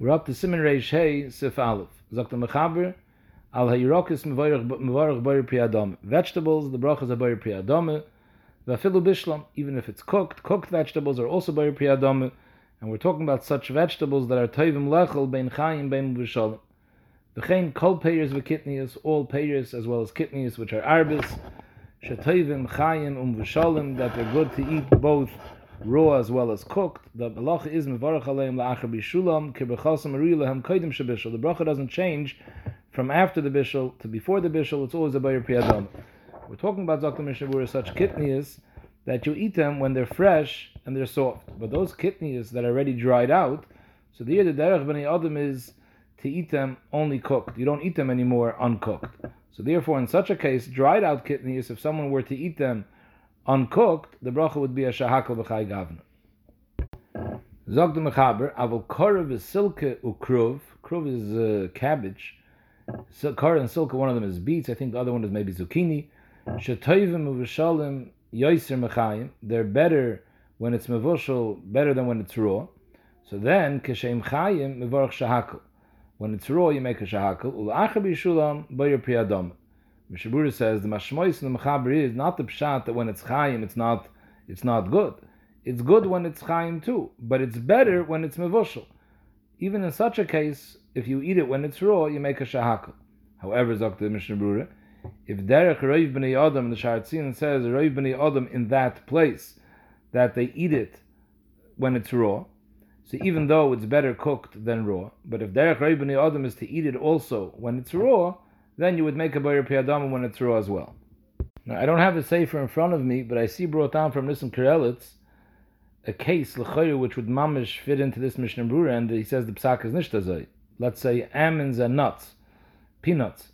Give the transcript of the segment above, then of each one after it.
We're up to Siman Reish Hey, Sif Aleph. Zok the Mechaber, Al Hayirokis Mevorach Boyer Priyadome. Vegetables, the brachas are Boyer Priyadome. Vafilu Bishlam, even if it's cooked, cooked vegetables are also Boyer Priyadome. And we're talking about such vegetables that are Toivim Lechel, Bein Chayim, Bein Vishalim. V'chein kol payers v'kitnias, all payers as well as kitnias, which are arbis, shetoivim, chayim, um that they're good to eat both raw as well as cooked. The halacha is mevarach aleim la'achar bishulam, kirbechasam ari lehem koidim shabishul. The bracha doesn't change from after the bishul to before the bishul, it's always a bayir priyadam. We're talking about Dr. Mishnah such kitnias that you eat them when they're fresh and they're soft. But those kitnias that are already dried out, so the the derech b'nei adam is to eat them only cooked. You don't eat them anymore uncooked. So therefore, in such a case, dried out kitnias, if someone were to eat them uncooked, the bracha would be a shahakal b'chai gavna. Zog the mechaber, avol korav is silke ukruv. Kruv is uh, cabbage. So, and silke, one of them is beets. I think the other one is maybe zucchini. Shetoivim uveshalim yoiser mechayim. They're better when it's mevushal, better than when it's raw. So then, keshem chayim mevorach shahakal. When it's raw, you make a shahakal. Ula'acha b'yishulam b'yer priyadom. Mishabura says the mashmois in the mechaber is not the pshat that when it's chayim, it's not, it's not good. It's good when it's chayim too, but it's better when it's mevushal. Even in such a case, if you eat it when it's raw, you make a shahakal. However, Zok the Mishnah if derech roiv b'nei adam, the Sharatzin says roiv b'nei adam in that place, that they eat it when it's raw, so even though it's better cooked than raw, but if derech b'nei adam is to eat it also when it's raw, then you would make a bayir piyadam when it's raw as well. Now I don't have the sefer in front of me, but I see brought down from Nissim Karelitz a case l'chayru which would mamish fit into this Mishnah Brura, and he says the psak is nishtazay. Let's say almonds and nuts, peanuts.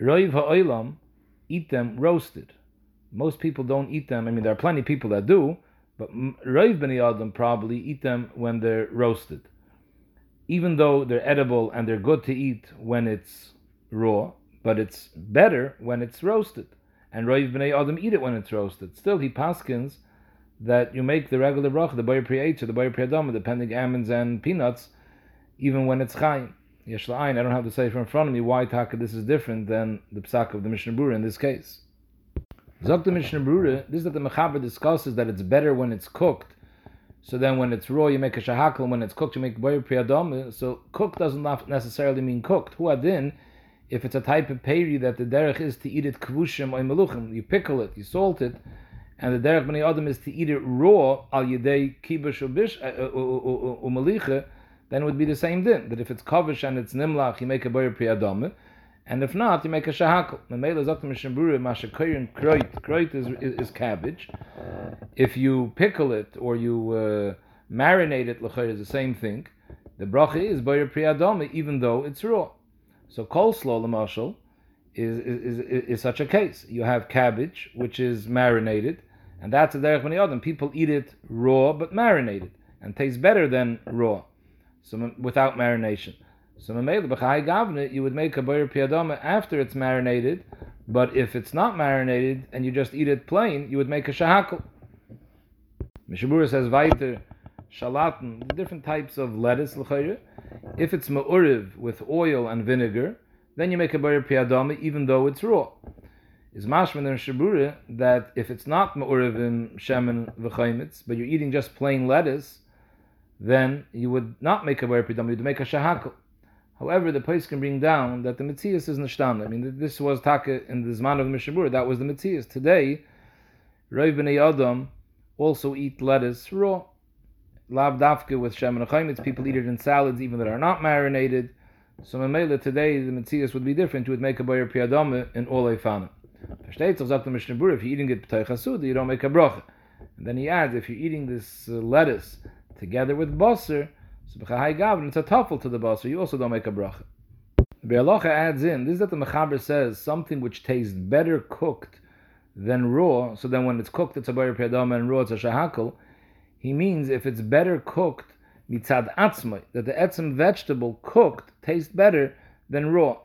Roiv ha'olam eat them roasted. Most people don't eat them. I mean, there are plenty of people that do, but Roiv Adam probably eat them when they're roasted. Even though they're edible and they're good to eat when it's raw, but it's better when it's roasted. And Roiv B'nai Adam eat it when it's roasted. Still, he paskins that you make the regular bracha, the Bayer Pri or the Bayer Pri depending almonds and peanuts, even when it's chayim. Yesh I don't have to say from in front of me why taka this is different than the psak of the Mishnah Brura in this case. Zok the Mishnah Brura, this is that the Mechaber discusses that it's better when it's cooked. So then when it's raw, you make a shahakal. When it's cooked, you make boyer priyadom. So cooked doesn't necessarily mean cooked. Who adin, if it's a type of peri that the derech is to eat it kvushim or meluchim, you pickle it, you salt it, and the derech b'nei adam is to eat it raw al yedei kibush umalicha, uh, uh, uh, then it would be the same din. That if it's kavish and it's nimlach, you make a boyer priyadom. And if not, you make a shahakal. Memela zok mishambura mashakoyin kroit. Kroit is, is, is cabbage. If you pickle it or you uh, marinate it, l'chayr is the same thing. The bracha is boyer priyadome, even though it's raw. So coleslaw, the is, is, is, is such a case. You have cabbage, which is marinated, and that's a derech b'nei People eat it raw, but marinated, and tastes better than raw, so without marination. So gavne, you would make a boyer piyadama after it's marinated, but if it's not marinated and you just eat it plain, you would make a shahakal. Mishabura says weiter, shalatin, different types of lettuce, if it's ma'uriv with oil and vinegar, then you make a boyer piyadama even though it's raw. Is mashman and shabura that if it's not ma'uriv in shemen v'chaimitz, but you're eating just plain lettuce, then you would not make a boyer piyadama, you'd make a shahakal. However, the place can bring down that the Matthias is nishtan. I mean, this was taka in the Zman of Mishabur, that was the Matthias. Today, Rav B'nai Adam also eat lettuce raw. Lav dafke with Shem and people eat it in salads even that are not marinated. So Mamela today, the Matthias would be different. You would make a boyer piyadama in all Eifana. Versteht, so sagt the Mishnah if you're eating it b'tay you don't make a bracha. And then he adds, if you're eating this uh, lettuce together with basar, so b'chahai gavin, it's a tuffle to the basar. You also don't make a bracha. Be'alocha adds in, this is that the Mechaber says, something which tastes better cooked than raw, so then when it's cooked, it's a bayar piyadama, and raw, it's a shahakal. He means if it's better cooked, mitzad atzmai, that the etzim vegetable cooked tastes better than raw.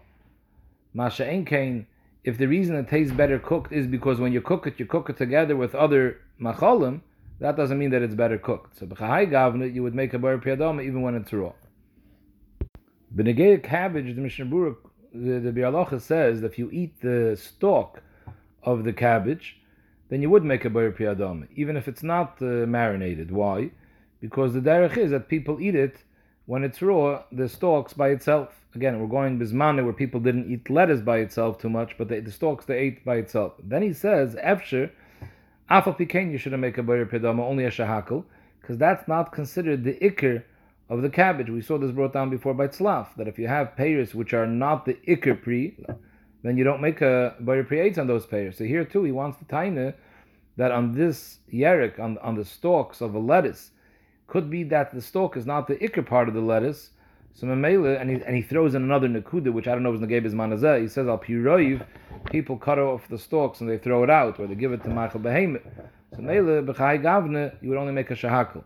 Masha enkein, if the reason it tastes better cooked is because when you cook it, you cook it together with other machalim, that doesn't mean that it's better cooked. So b'chahai gavna, you would make a bar piyadama even when it's raw. Benegei cabbage, the Mishnah Berurah, the, the says that if you eat the stalk of the cabbage, then you would make a Bayer Priyadam, even if it's not uh, marinated. Why? Because the derech is that people eat it when it's raw, the stalks by itself. Again, we're going bismane where people didn't eat lettuce by itself too much, but they, the stalks they ate by itself. Then he says, Efsher, Afal Pikain, you shouldn't make a Bayer Priyadam, only a Shahakal, because that's not considered the Iker of the cabbage. We saw this brought down before by Tzlaf, that if you have payers which are not the Iker Pri, then you don't make a Bayer Pri on those payers. So here too, he wants the Taina that on this Yerik, on, on the stalks of a lettuce, could be that the stalk is not the Iker part of the lettuce, so Mamela, and he, and he throws in another Nakuda, which I don't know if it's Nagebis Manazeh, he says, Al Piroiv, people cut off the stalks and they throw it out, or they give it to Michael Behemoth. So Mele, B'chai Gavne, you would only make a Shahakal.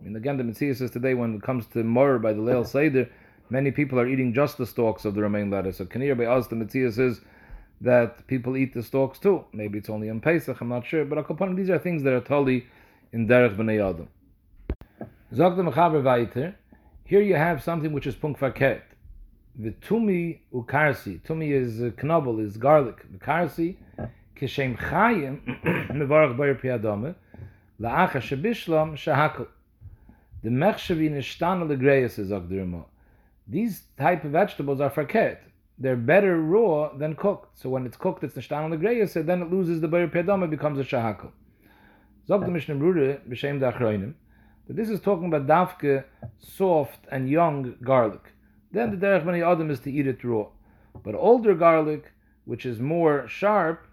I mean, again, the Mitzvah says today when it comes to Mor by the Leil Seder, many people are eating just the stalks of the romaine lettuce. So Kanir by us, the Mitzvah says that people eat the stalks too. Maybe it's only in Pesach, I'm not sure. But Akopon, these are things that are totally in Derech B'nai Adam. Zog the Mechaber here you have something which is Punk Faket. The Tumi Ukarsi, Tumi is uh, is garlic. The Karsi, Kishem Chayim, Mevarach Bayer Piadome, La'acha Shebishlam Shahakal. The mechshavi nishtana legreyas is Agdirma. These type of vegetables are faket. They're better raw than cooked. So when it's cooked, it's nishtana legreyas, and then it loses the bayer pedama, becomes a shahakal. Zog the Mishnah Brura b'shem dachroinim. But this is talking about dafke, soft and young garlic. Then the derech b'nei adam is to eat it raw. But older garlic, which is more sharp,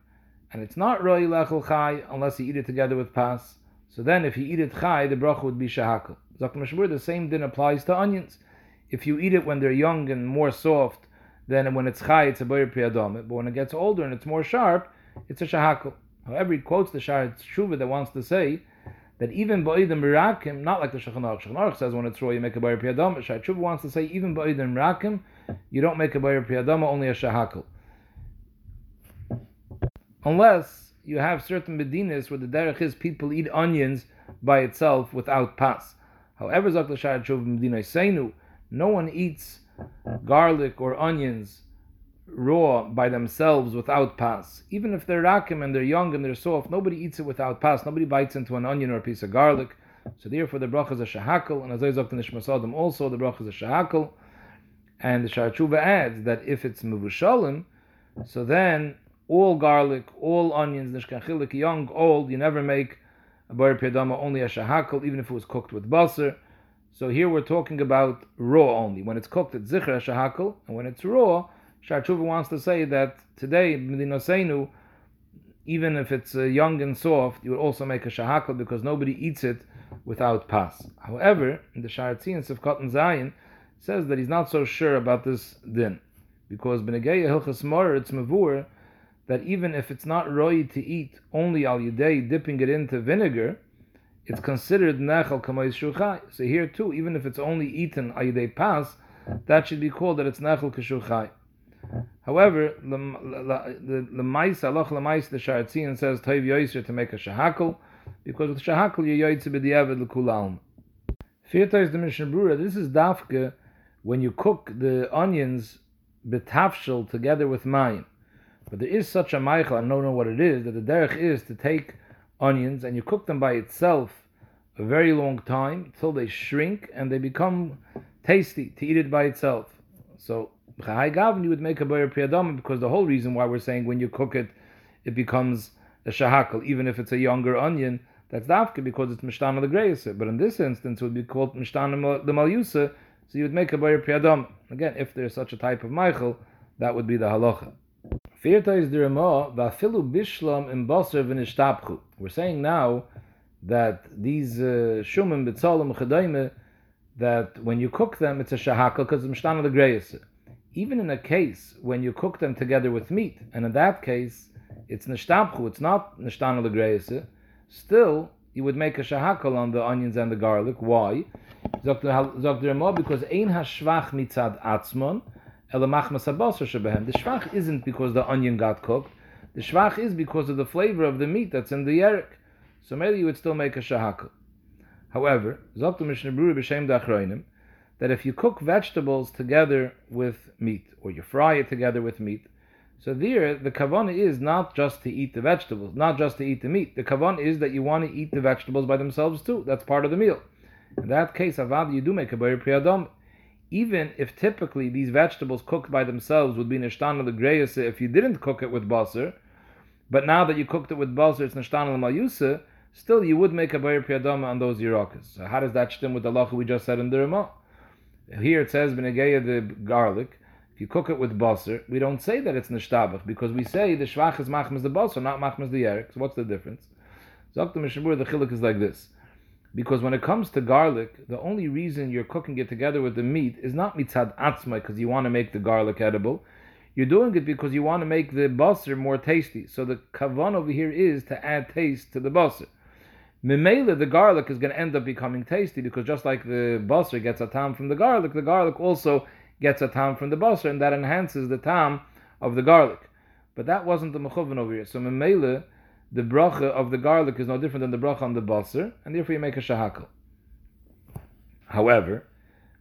and it's not roi lechel chai unless you eat it together with pas. So then, if you eat it chai, the bracha would be shahakal. Zakmashmur, the same din applies to onions. If you eat it when they're young and more soft, then when it's chai, it's a boyer priyadom. But when it gets older and it's more sharp, it's a shahakal. However, he quotes the Shar Tshuva that wants to say that even ba'idim mirakim, not like the. Shulchan Aruch says when it's raw you make a boyer priyadom. Shar Tshuva wants to say even ba'idim mirakim, you don't make a boyer priyadom, only a shahakal. Unless you have certain medinas where the derech is people eat onions by itself without pas. However, Zakla Shar Tshuva Medina Seinu, no one eats garlic or onions raw by themselves without pas. Even if they're rakim and they're young and they're soft, nobody eats it without pas. Nobody bites into an onion or a piece of garlic. So therefore, the bracha is a shahakal, and as I Nishmasadim also, the bracha is a shahakal. And the Shar adds that if it's mevushalim, so then all garlic, all onions, nishkachilik, young, old, you never make a bar piyadama only a shahakal, even if it was cooked with basar. So here we're talking about raw only. When it's cooked, it's zikra shahakal, and when it's raw, Shar Tshuva wants to say that today, Medina even if it's uh, young and soft, you would also make a shahakal because nobody eats it without pas. However, in the Shar of Cotton Zion says that he's not so sure about this din because Benegeya Hilchas Mor, it's mavur that even if it's not roy to eat only al yidei dipping it into vinegar, it's considered nechal kamais shuchai. So here too, even if it's only eaten al yidei pas, that should be called that it's nechal kashuchai. However, the mais aloch lemais the sharatzian says toiv yoiser to make a shahakal because with shahakal you yoitze b'diavad l'kulalm. Is the Mishnah Brura. This is dafke when you cook the onions betafshel together with mayim. But there is such a meichel, I don't know what it is, that the derech is to take onions and you cook them by itself a very long time till they shrink and they become tasty to eat it by itself. So Chai Gavin, you would make a Bayer Priyadama because the whole reason why we're saying when you cook it, it becomes a shahakal, even if it's a younger onion, that's dafka because it's mishtana the greyser. But in this instance, it would be called mishtana the malyusa, so you would make a Bayer Priyadama. Again, if there's such a type of Michael, that would be the halacha. The. We're saying now that these uh, shumim, bitzalim, chedayme, that when you cook them, it's a shahakal because it's mishtana the greyser even in a case when you cook them together with meat, and in that case it's nishtabchu, it's not nishtana legreyase, still you would make a shahakal on the onions and the garlic. Why? Because ein hashvach mitzad atzmon, the shvach isn't because the onion got cooked. The shvach is because of the flavor of the meat that's in the yerik. So maybe you would still make a shahakal. However, that if you cook vegetables together with meat, or you fry it together with meat, so there the kavanah is not just to eat the vegetables, not just to eat the meat. The kavanah is that you want to eat the vegetables by themselves too. That's part of the meal. In that case, avad you do make a bayir priyadam. Even if typically these vegetables cooked by themselves would be nishtana the if you didn't cook it with basar, but now that you cooked it with basar, it's nishtana l'mayusa, still you would make a bayir priyadam on those yirakas. So how does that stem with the lacha we just said in the Ramah? Here it says benegeya the garlic. If you cook it with basar, we don't say that it's nishtabach because we say the shvach is machmas the basar, not machmas the yerik. So what's the difference? Mishabur, the chiluk is like this. Because when it comes to garlic, the only reason you're cooking it together with the meat is not mitzad atzma because you want to make the garlic edible. You're doing it because you want to make the basar more tasty. So the kavan over here is to add taste to the basar. Mimela, the garlic is going to end up becoming tasty because just like the basar gets a tam from the garlic, the garlic also gets a tam from the basar, and that enhances the tam of the garlic. But that wasn't the mechuvan over here. So Mimela, the bracha of the garlic is no different than the bracha on the basar, and therefore you make a shahakal. However,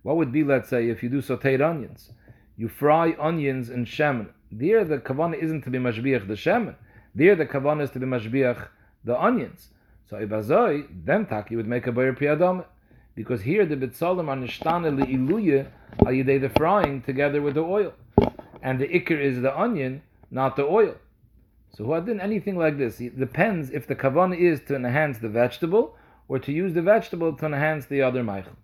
what would be, let's say, if you do sauteed onions? You fry onions in shemen. There, the kavanah isn't to be mashbiach the shemen. There, the kavanah is to be mashbiach the onions. So ibazoi, then tak, you would make a bayir priyadam. Because here the bitzalim are nishtane li'iluye al yidei the frying together with the oil. And the ikr is the onion, not the oil. So who did anything like this? It depends if the kavanah is to enhance the vegetable or to use the vegetable to enhance the other meichel.